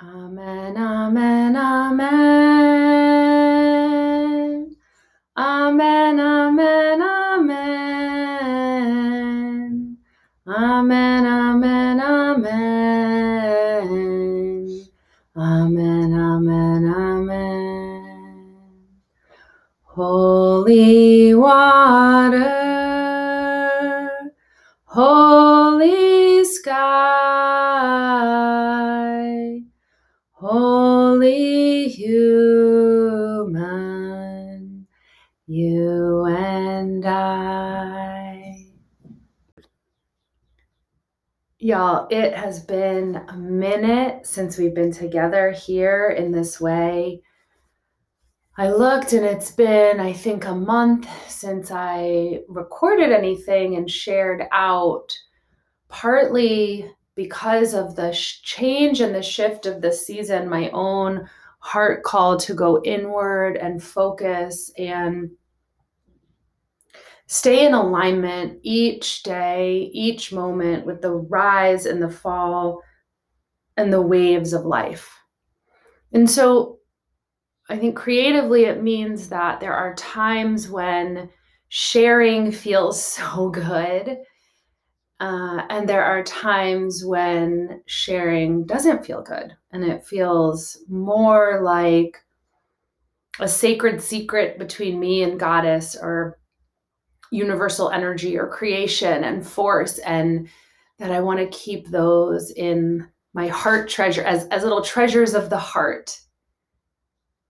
Amen, amen, amen. It has been a minute since we've been together here in this way. I looked and it's been, I think, a month since I recorded anything and shared out, partly because of the change and the shift of the season, my own heart call to go inward and focus and stay in alignment each day, each moment with the rise and the fall and the waves of life. And so I think creatively it means that there are times when sharing feels so good. Uh, and there are times when sharing doesn't feel good and it feels more like a sacred secret between me and goddess or universal energy or creation and force and that I want to keep those in my heart treasure as, as little treasures of the heart.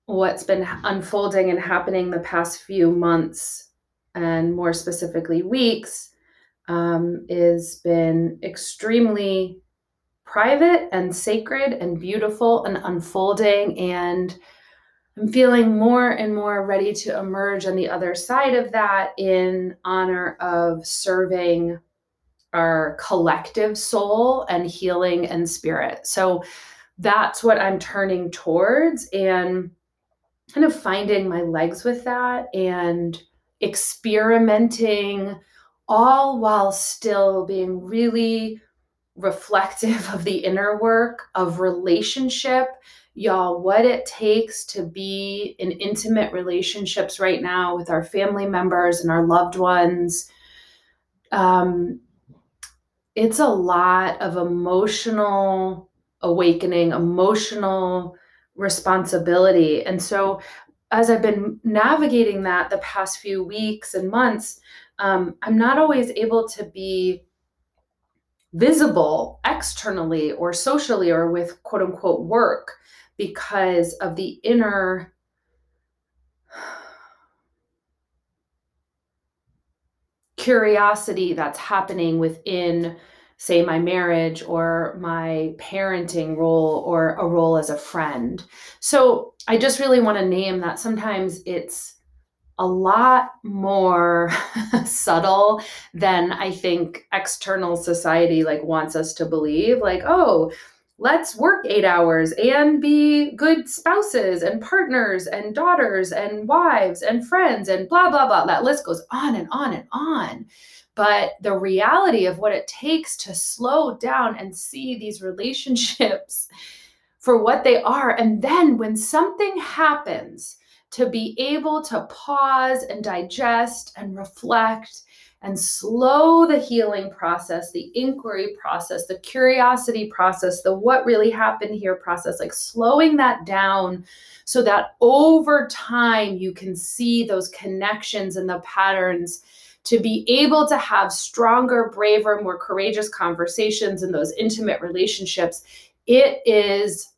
What's been unfolding and happening the past few months and more specifically weeks um, is been extremely private and sacred and beautiful and unfolding and I'm feeling more and more ready to emerge on the other side of that in honor of serving our collective soul and healing and spirit. So that's what I'm turning towards and kind of finding my legs with that and experimenting all while still being really reflective of the inner work of relationship y'all what it takes to be in intimate relationships right now with our family members and our loved ones um, it's a lot of emotional awakening emotional responsibility. And so as i've been navigating that the past few weeks and months um, i'm not always able to be visible externally or socially or with quote unquote work because of the inner curiosity that's happening within say my marriage or my parenting role or a role as a friend. So I just really want to name that sometimes it's a lot more subtle than I think external society like wants us to believe like oh let's work 8 hours and be good spouses and partners and daughters and wives and friends and blah blah blah. That list goes on and on and on. But the reality of what it takes to slow down and see these relationships for what they are and then when something happens to be able to pause and digest and reflect and slow the healing process, the inquiry process, the curiosity process, the what really happened here process, like slowing that down so that over time you can see those connections and the patterns to be able to have stronger, braver, more courageous conversations in those intimate relationships. It is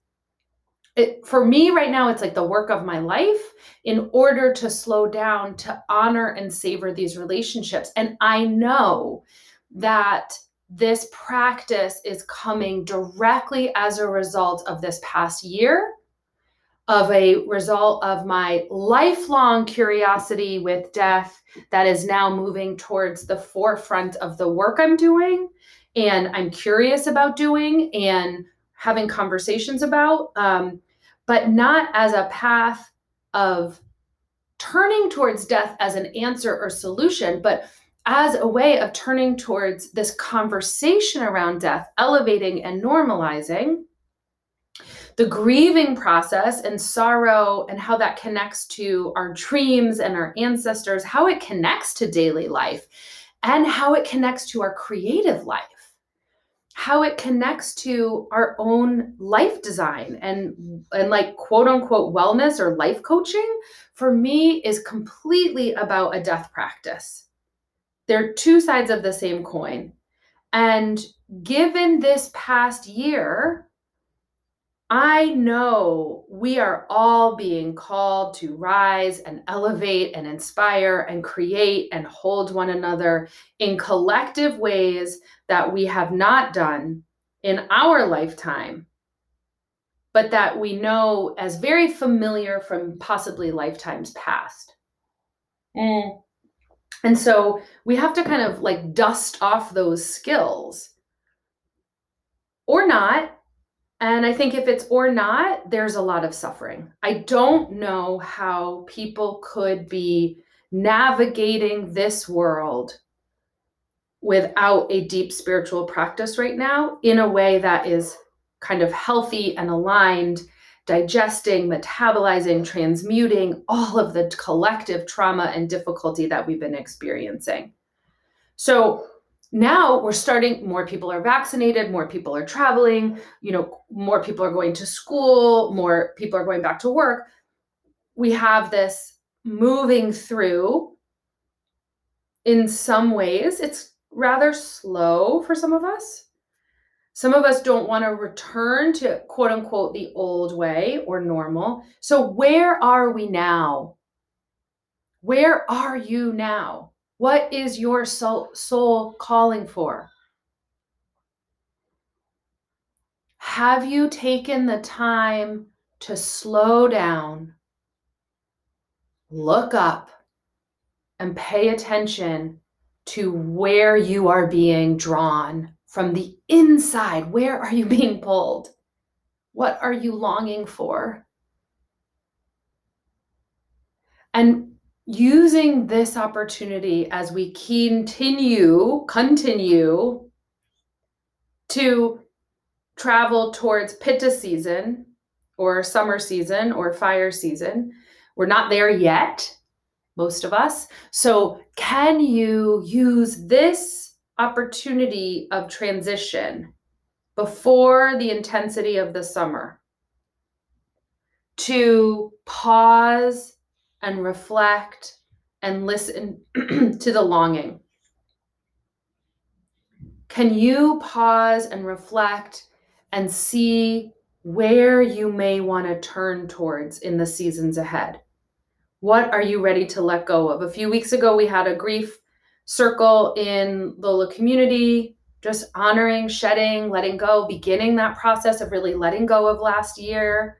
it, for me right now it's like the work of my life in order to slow down to honor and savor these relationships. And i know that this practice is coming directly as a result of this past year of a result of my lifelong curiosity with death that is now moving towards the forefront of the work I'm doing and I'm curious about doing and having conversations about, um, but not as a path of turning towards death as an answer or solution, but as a way of turning towards this conversation around death, elevating and normalizing the grieving process and sorrow and how that connects to our dreams and our ancestors, how it connects to daily life, and how it connects to our creative life how it connects to our own life design and and like quote unquote wellness or life coaching for me is completely about a death practice. They're two sides of the same coin. And given this past year I know we are all being called to rise and elevate and inspire and create and hold one another in collective ways that we have not done in our lifetime, but that we know as very familiar from possibly lifetimes past. Mm. And so we have to kind of like dust off those skills or not and I think if it's or not, there's a lot of suffering. I don't know how people could be navigating this world without a deep spiritual practice right now in a way that is kind of healthy and aligned, digesting, metabolizing, transmuting all of the collective trauma and difficulty that we've been experiencing. So, now we're starting more people are vaccinated more people are traveling you know more people are going to school more people are going back to work. We have this moving through. In some ways it's rather slow for some of us. Some of us don't want to return to quote unquote the old way or normal. So where are we now? Where are you now what is your soul, calling for? Have you taken the time to slow down, look up, and pay attention to where you are being drawn from the inside? Where are you being pulled? What are you longing for? And using this opportunity as we continue continue to travel towards pitta season or summer season or fire season. We're not there yet most of us. So can you use this opportunity of transition before the intensity of the summer to pause and reflect and listen to the longing? Can you pause and reflect and see where you may want to turn towards in the seasons ahead? What are you ready to let go of? A few weeks ago, we had a grief circle in Lola community, just honoring, shedding, letting go, beginning that process of really letting go of last year,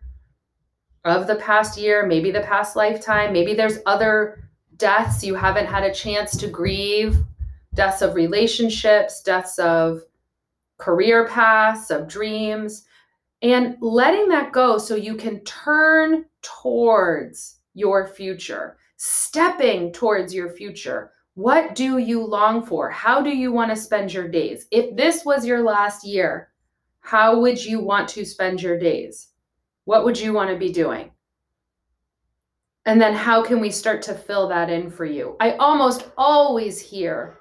of the past year, maybe the past lifetime, maybe there's other deaths you haven't had a chance to grieve, deaths of relationships, deaths of career paths, of dreams, and letting that go so you can turn towards your future, stepping towards your future. What do you long for? How do you want to spend your days? If this was your last year, how would you want to spend your days? What would you want to be doing? And then how can we start to fill that in for you? I almost always hear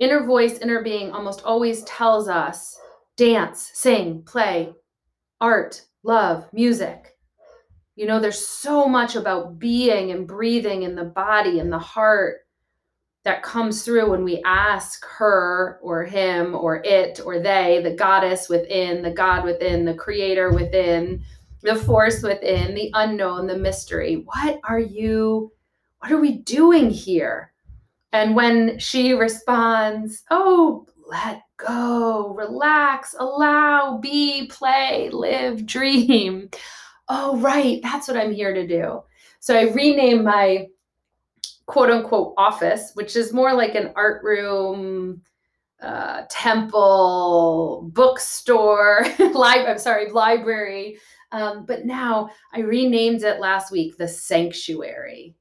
inner voice, inner being almost always tells us dance, sing, play, art, love, music. You know, there's so much about being and breathing in the body and the heart that comes through when we ask her or him or it or they, the goddess within, the God within, the creator within, the force within, the unknown, the mystery. What are you, what are we doing here? And when she responds, oh, let go, relax, allow, be, play, live, dream. Oh, right, that's what I'm here to do. So I renamed my quote unquote office, which is more like an art room, uh, temple, bookstore, library, I'm sorry, library. Um, but now I renamed it last week the sanctuary.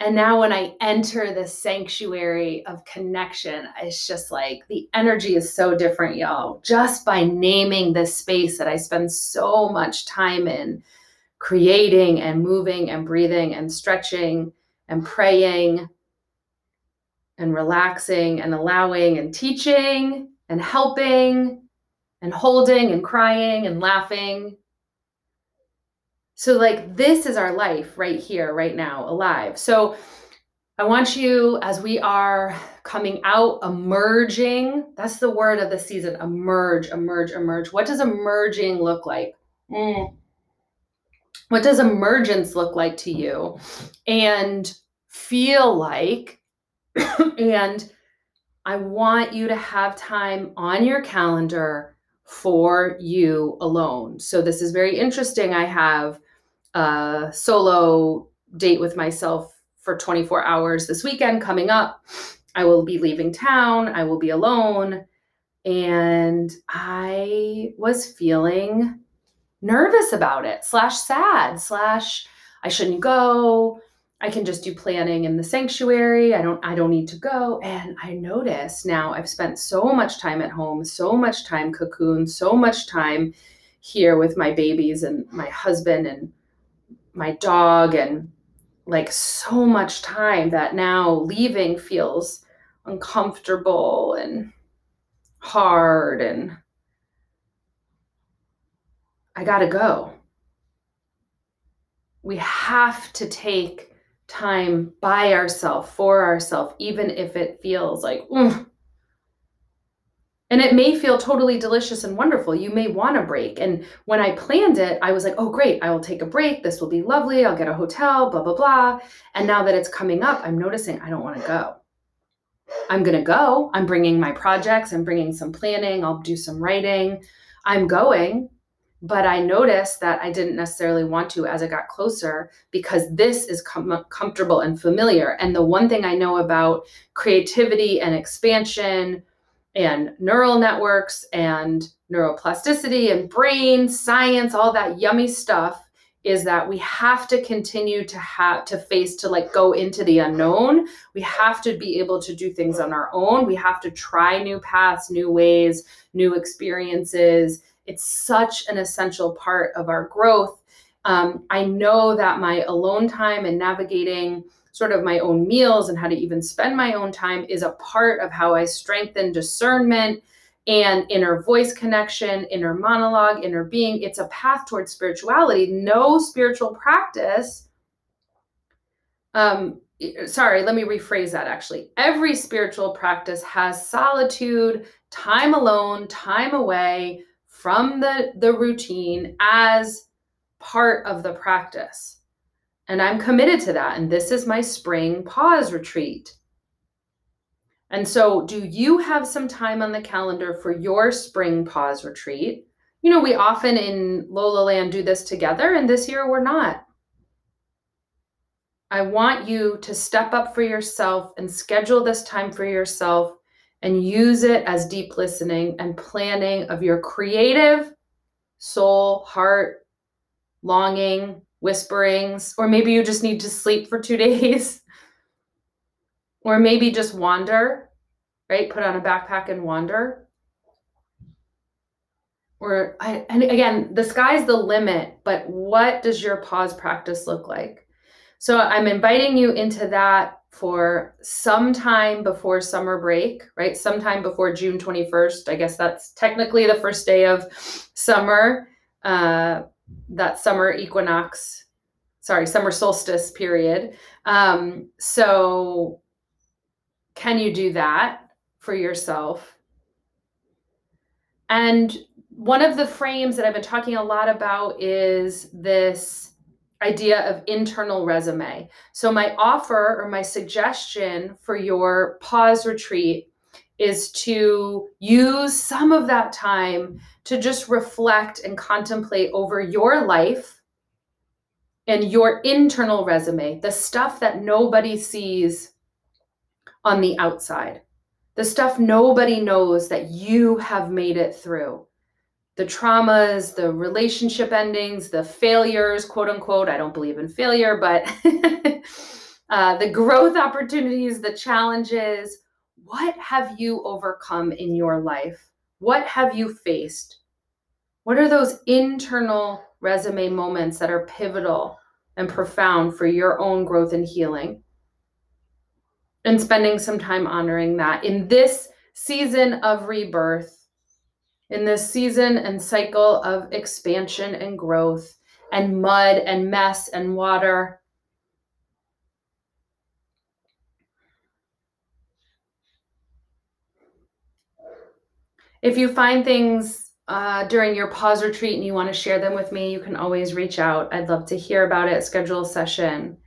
And now, when I enter the sanctuary of connection, it's just like the energy is so different, y'all. Just by naming this space that I spend so much time in, creating and moving and breathing and stretching and praying and relaxing and allowing and teaching and helping and holding and crying and laughing so, like, this is our life right here, right now, alive. So, I want you, as we are coming out, emerging, that's the word of the season emerge, emerge, emerge. What does emerging look like? Mm. What does emergence look like to you? And feel like, and I want you to have time on your calendar for you alone. So, this is very interesting. I have a solo date with myself for 24 hours this weekend coming up. I will be leaving town, I will be alone. And I was feeling nervous about it, slash sad, slash I shouldn't go. I can just do planning in the sanctuary. I don't I don't need to go. And I notice now I've spent so much time at home, so much time cocoon, so much time here with my babies and my husband and my dog and like so much time that now leaving feels uncomfortable and hard and I got to go. We have to take time by ourselves, for ourselves, even if it feels like, and it may feel totally delicious and wonderful. You may want a break. And when I planned it, I was like, oh, great, I will take a break. This will be lovely. I'll get a hotel, blah, blah, blah. And now that it's coming up, I'm noticing I don't want to go. I'm going to go. I'm bringing my projects, I'm bringing some planning, I'll do some writing. I'm going. But I noticed that I didn't necessarily want to as I got closer because this is com- comfortable and familiar. And the one thing I know about creativity and expansion, and neural networks and neuroplasticity and brain science, all that yummy stuff is that we have to continue to have to face to like go into the unknown. We have to be able to do things on our own. We have to try new paths, new ways, new experiences. It's such an essential part of our growth. Um, I know that my alone time and navigating sort of my own meals and how to even spend my own time is a part of how I strengthen discernment and inner voice connection, inner monologue, inner being. It's a path towards spirituality. No spiritual practice. Um, sorry, let me rephrase that actually. Every spiritual practice has solitude, time alone, time away from the, the routine as part of the practice. And I'm committed to that. And this is my spring pause retreat. And so, do you have some time on the calendar for your spring pause retreat? You know, we often in Lola Land do this together, and this year we're not. I want you to step up for yourself and schedule this time for yourself and use it as deep listening and planning of your creative soul, heart, longing, whisperings, or maybe you just need to sleep for two days, or maybe just wander, right? Put on a backpack and wander. Or, I, and again, the sky's the limit, but what does your pause practice look like? So I'm inviting you into that for sometime before summer break, right? Sometime before June 21st. I guess that's technically the first day of summer. Uh, that summer equinox, sorry, summer solstice period. Um, so, can you do that for yourself? And one of the frames that I've been talking a lot about is this idea of internal resume. So, my offer or my suggestion for your pause retreat is to use some of that time to just reflect and contemplate over your life and your internal resume, the stuff that nobody sees on the outside, the stuff nobody knows that you have made it through. The traumas, the relationship endings, the failures, quote unquote. I don't believe in failure, but uh, the growth opportunities, the challenges. What have you overcome in your life? What have you faced? What are those internal resume moments that are pivotal and profound for your own growth and healing? And spending some time honoring that in this season of rebirth, in this season and cycle of expansion and growth, and mud and mess and water. If you find things uh, during your pause retreat and you want to share them with me, you can always reach out. I'd love to hear about it, schedule a session,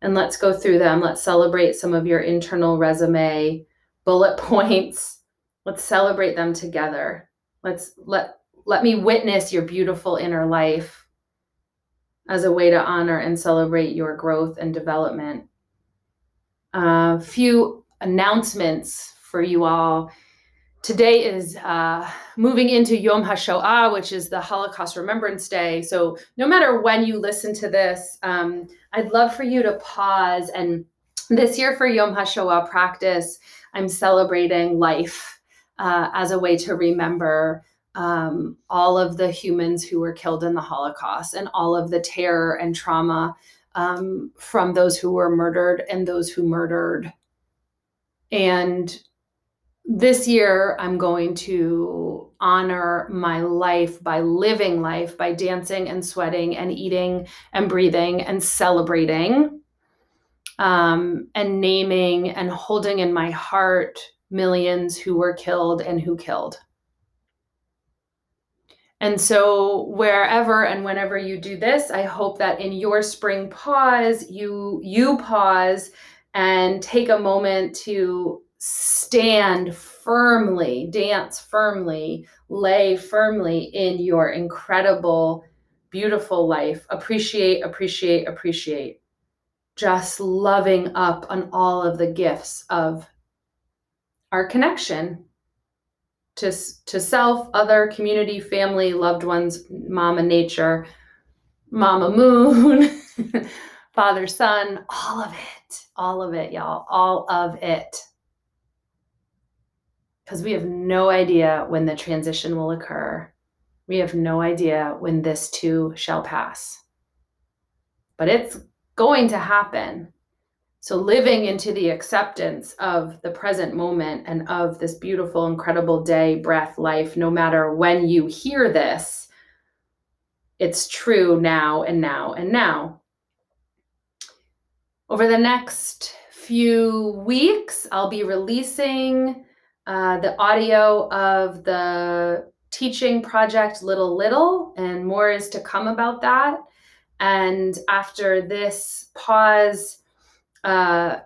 and let's go through them. Let's celebrate some of your internal resume bullet points. Let's celebrate them together. Let's let let me witness your beautiful inner life as a way to honor and celebrate your growth and development. A uh, few announcements for you all. Today is uh, moving into Yom HaShoah, which is the Holocaust Remembrance Day. So, no matter when you listen to this, um, I'd love for you to pause. And this year for Yom HaShoah practice, I'm celebrating life uh, as a way to remember um, all of the humans who were killed in the Holocaust and all of the terror and trauma um, from those who were murdered and those who murdered. And this year, I'm going to honor my life by living life, by dancing and sweating and eating and breathing and celebrating um, and naming and holding in my heart millions who were killed and who killed. And so wherever and whenever you do this, I hope that in your spring pause, you you pause and take a moment to stand firmly, dance firmly, lay firmly in your incredible beautiful life. Appreciate, appreciate, appreciate. Just loving up on all of the gifts of our connection to, to self, other, community, family, loved ones, mama nature, mama moon, father, son, all of it, all of it, y'all, all of it. Because we have no idea when the transition will occur. We have no idea when this too shall pass. But it's going to happen. So, living into the acceptance of the present moment and of this beautiful, incredible day, breath, life, no matter when you hear this, it's true now and now and now. Over the next few weeks, I'll be releasing uh, the audio of the teaching project Little Little, and more is to come about that. And after this pause, uh,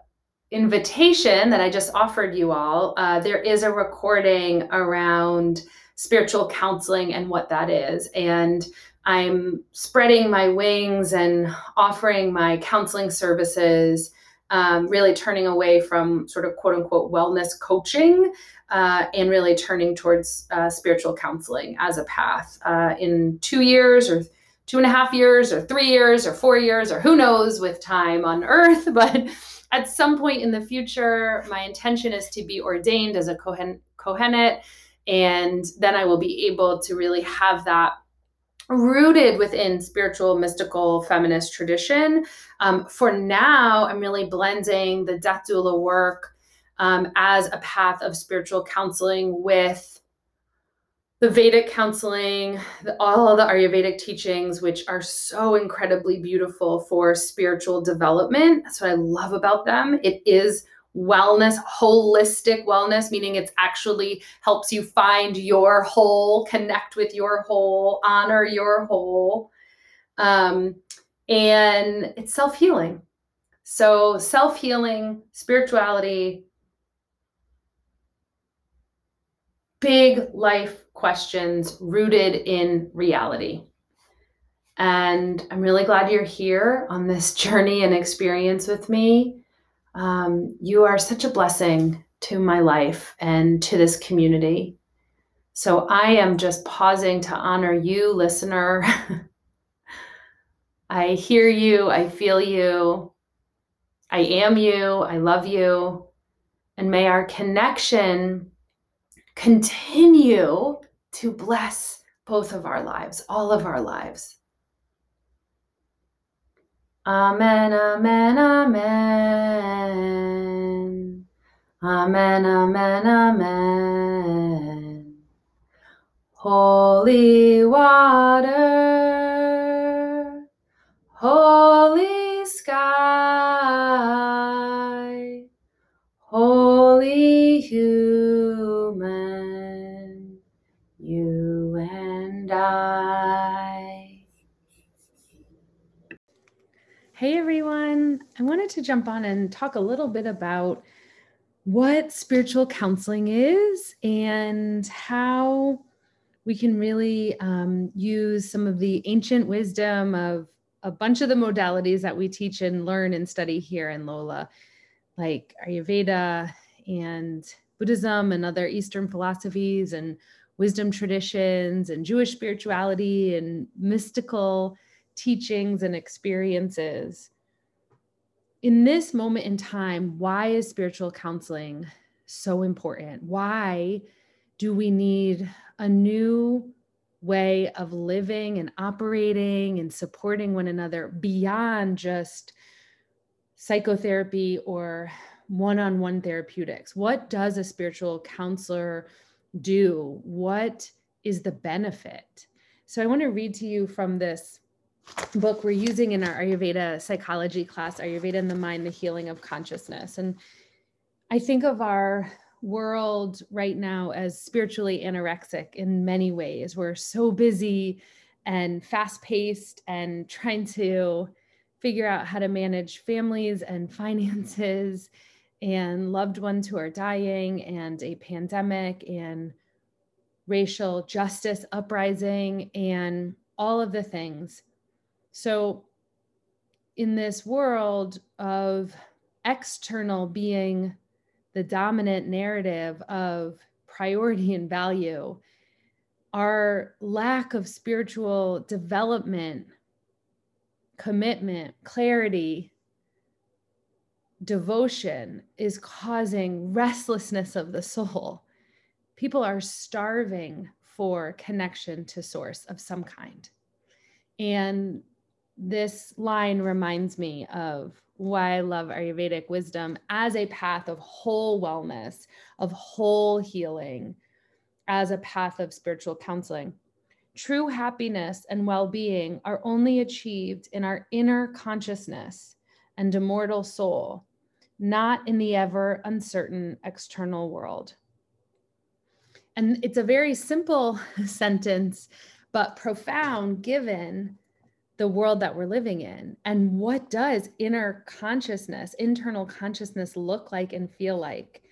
invitation that I just offered you all, uh, there is a recording around spiritual counseling and what that is. And I'm spreading my wings and offering my counseling services, um, really turning away from sort of quote unquote wellness coaching uh, and really turning towards uh, spiritual counseling as a path. Uh, in two years or two and a half years or three years or four years or who knows with time on earth. But at some point in the future, my intention is to be ordained as a Kohen, Kohenet. And then I will be able to really have that rooted within spiritual, mystical, feminist tradition. Um, for now, I'm really blending the death doula work um, as a path of spiritual counseling with the Vedic counseling, the, all of the Ayurvedic teachings, which are so incredibly beautiful for spiritual development. That's what I love about them. It is wellness, holistic wellness, meaning it's actually helps you find your whole, connect with your whole, honor your whole. Um, and it's self healing. So, self healing, spirituality, big life questions rooted in reality. And I'm really glad you're here on this journey and experience with me. Um, you are such a blessing to my life and to this community. So I am just pausing to honor you, listener. I hear you, I feel you. I am you. I love you. And may our connection continue to bless both of our lives, all of our lives. Amen, amen, amen. Amen, amen, amen. Holy water, holy sky, holy human, Hey everyone, I wanted to jump on and talk a little bit about what spiritual counseling is and how we can really um, use some of the ancient wisdom of a bunch of the modalities that we teach and learn and study here in Lola, like Ayurveda and Buddhism and other Eastern philosophies and wisdom traditions and Jewish spirituality and mystical teachings and experiences. In this moment in time, why is spiritual counseling so important? Why do we need a new way of living and operating and supporting one another beyond just psychotherapy or one on one therapeutics? What does a spiritual counselor do? What is the benefit? So, I want to read to you from this book we're using in our Ayurveda psychology class Ayurveda and the Mind, the Healing of Consciousness. And I think of our world right now as spiritually anorexic in many ways. We're so busy and fast paced and trying to figure out how to manage families and finances and loved ones who are dying and a pandemic and racial justice uprising and all of the things. So, in this world of external being the dominant narrative of priority and value, our lack of spiritual development, commitment, clarity, devotion is causing restlessness of the soul. People are starving for connection to source of some kind. And this line reminds me of why I love Ayurvedic wisdom as a path of whole wellness, of whole healing, as a path of spiritual counseling. True happiness and well being are only achieved in our inner consciousness and immortal soul, not in the ever uncertain external world. And it's a very simple sentence, but profound given the world that we're living in and what does inner consciousness internal consciousness look like and feel like?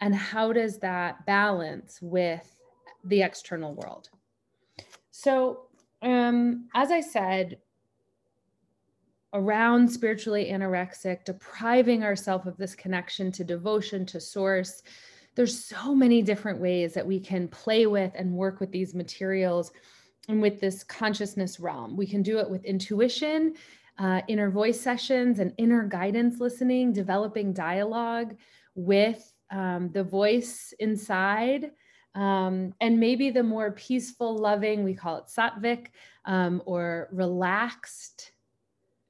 And how does that balance with the external world? So um, as i said around spiritually anorexic depriving ourselves of this connection to devotion to source there's so many different ways that we can play with and work with these materials with this consciousness realm. We can do it with intuition, uh, inner voice sessions, and inner guidance listening, developing dialogue with um, the voice inside. Um, and maybe the more peaceful, loving, we call it sattvic, um, or relaxed,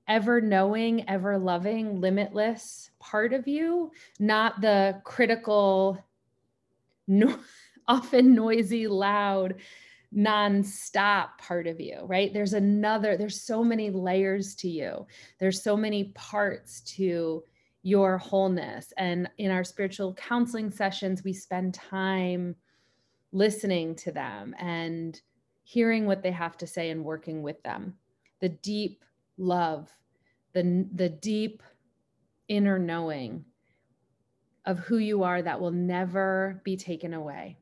ever knowing, ever loving, limitless part of you, not the critical, no, often noisy, loud, nonstop part of you, right? There's another, there's so many layers to you. There's so many parts to your wholeness. And in our spiritual counseling sessions, we spend time listening to them and hearing what they have to say and working with them. The deep love, the, the deep inner knowing of who you are that will never be taken away.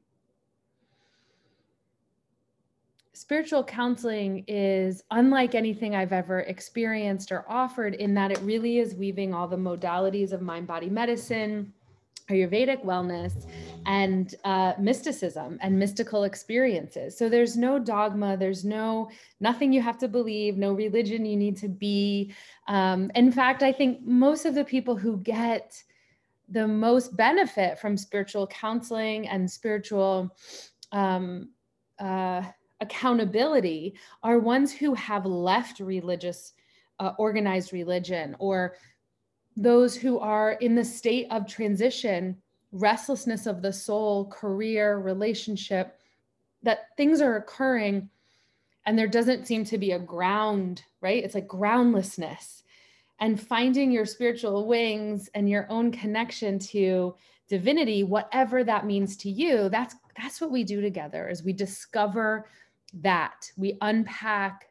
Spiritual counseling is unlike anything I've ever experienced or offered in that it really is weaving all the modalities of mind body medicine Ayurvedic wellness and uh, mysticism and mystical experiences. So there's no dogma, there's no nothing you have to believe, no religion you need to be. Um, in fact, I think most of the people who get the most benefit from spiritual counseling and spiritual um, uh, accountability are ones who have left religious, uh, organized religion or those who are in the state of transition, restlessness of the soul, career, relationship, that things are occurring and there doesn't seem to be a ground, right? It's like groundlessness. And finding your spiritual wings and your own connection to divinity, whatever that means to you, that's that's what we do together is we discover that. We unpack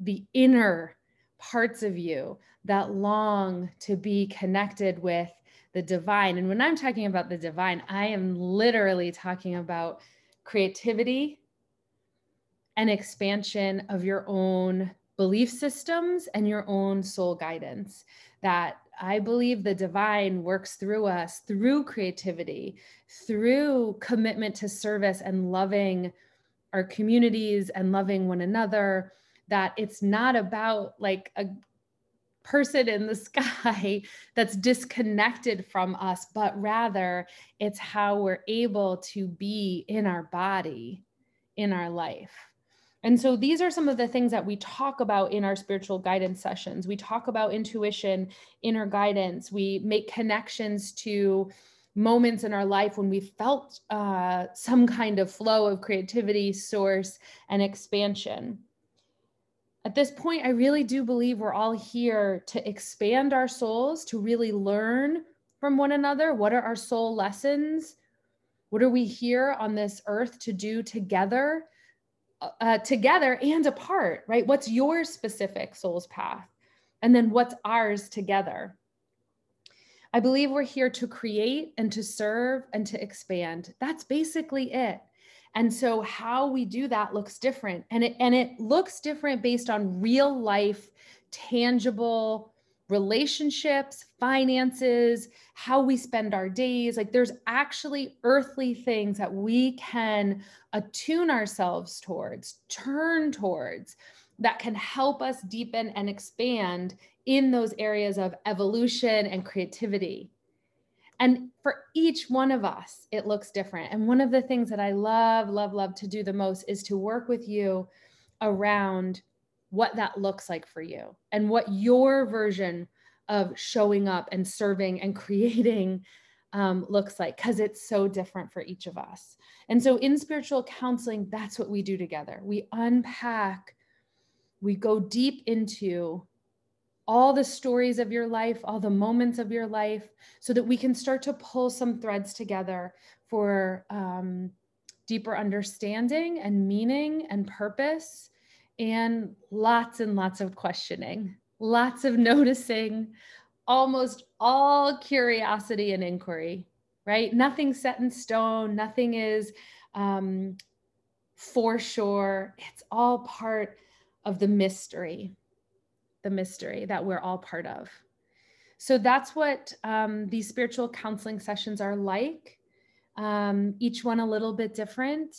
the inner parts of you that long to be connected with the divine. And when I'm talking about the divine, I am literally talking about creativity and expansion of your own belief systems and your own soul guidance. That I believe the divine works through us through creativity, through commitment to service and loving our communities and loving one another that it's not about like a person in the sky that's disconnected from us, but rather it's how we're able to be in our body, in our life. And so these are some of the things that we talk about in our spiritual guidance sessions. We talk about intuition, inner guidance. We make connections to moments in our life when we felt uh, some kind of flow of creativity, source, and expansion at this point, I really do believe we're all here to expand our souls, to really learn from one another. What are our soul lessons? What are we here on this earth to do together, uh, together and apart, right? What's your specific soul's path? And then what's ours together? I believe we're here to create and to serve and to expand. That's basically it. And so how we do that looks different. And it and it looks different based on real life, tangible relationships, finances, how we spend our days. Like there's actually earthly things that we can attune ourselves towards, turn towards that can help us deepen and expand in those areas of evolution and creativity. And for each one of us, it looks different. And one of the things that I love, love, love to do the most is to work with you around what that looks like for you and what your version of showing up and serving and creating um, looks like because it's so different for each of us. And so in spiritual counseling, that's what we do together. We unpack, we go deep into all the stories of your life, all the moments of your life, so that we can start to pull some threads together for um, deeper understanding and meaning and purpose, and lots and lots of questioning, lots of noticing, almost all curiosity and inquiry, right? Nothing set in stone, nothing is um, for sure. It's all part of the mystery the mystery that we're all part of. So that's what um, these spiritual counseling sessions are like, um, each one a little bit different.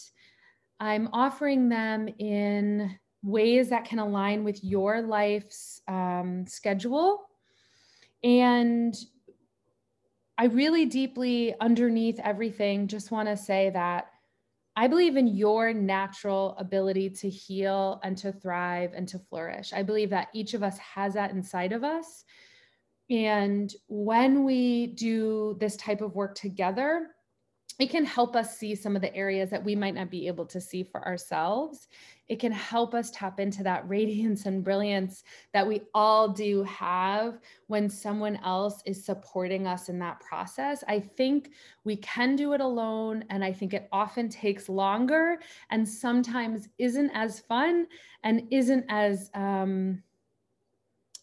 I'm offering them in ways that can align with your life's um, schedule. And I really deeply, underneath everything, just want to say that I believe in your natural ability to heal and to thrive and to flourish. I believe that each of us has that inside of us. And when we do this type of work together, it can help us see some of the areas that we might not be able to see for ourselves. It can help us tap into that radiance and brilliance that we all do have when someone else is supporting us in that process. I think we can do it alone, and I think it often takes longer and sometimes isn't as fun and isn't as, um,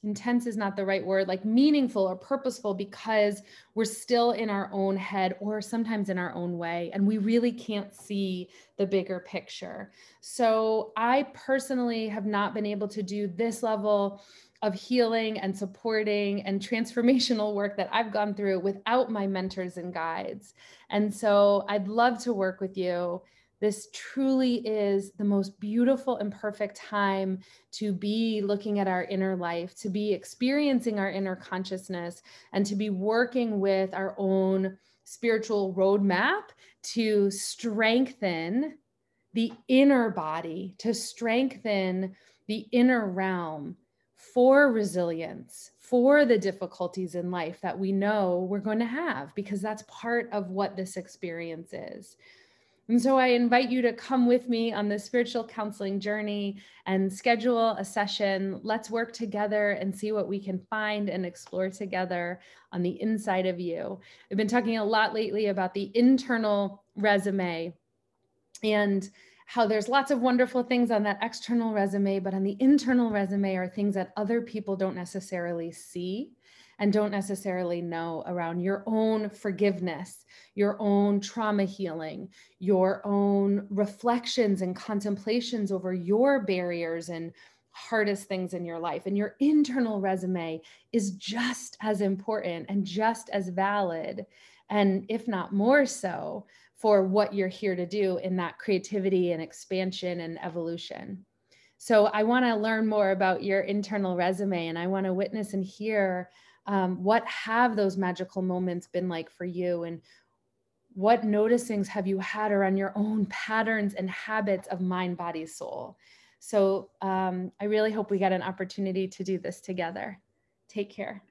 intense is not the right word, like meaningful or purposeful because we're still in our own head or sometimes in our own way and we really can't see the bigger picture. So I personally have not been able to do this level of healing and supporting and transformational work that I've gone through without my mentors and guides. And so I'd love to work with you. This truly is the most beautiful and perfect time to be looking at our inner life, to be experiencing our inner consciousness, and to be working with our own spiritual roadmap to strengthen the inner body, to strengthen the inner realm for resilience, for the difficulties in life that we know we're going to have, because that's part of what this experience is. And so I invite you to come with me on the spiritual counseling journey and schedule a session. Let's work together and see what we can find and explore together on the inside of you. I've been talking a lot lately about the internal resume and how there's lots of wonderful things on that external resume, but on the internal resume are things that other people don't necessarily see and don't necessarily know around your own forgiveness, your own trauma healing, your own reflections and contemplations over your barriers and hardest things in your life. And your internal resume is just as important and just as valid, and if not more so, for what you're here to do in that creativity and expansion and evolution. So I want to learn more about your internal resume and I want to witness and hear um, what have those magical moments been like for you? And what noticings have you had around your own patterns and habits of mind body soul? So um, i really hope we get an opportunity to do this together. Take care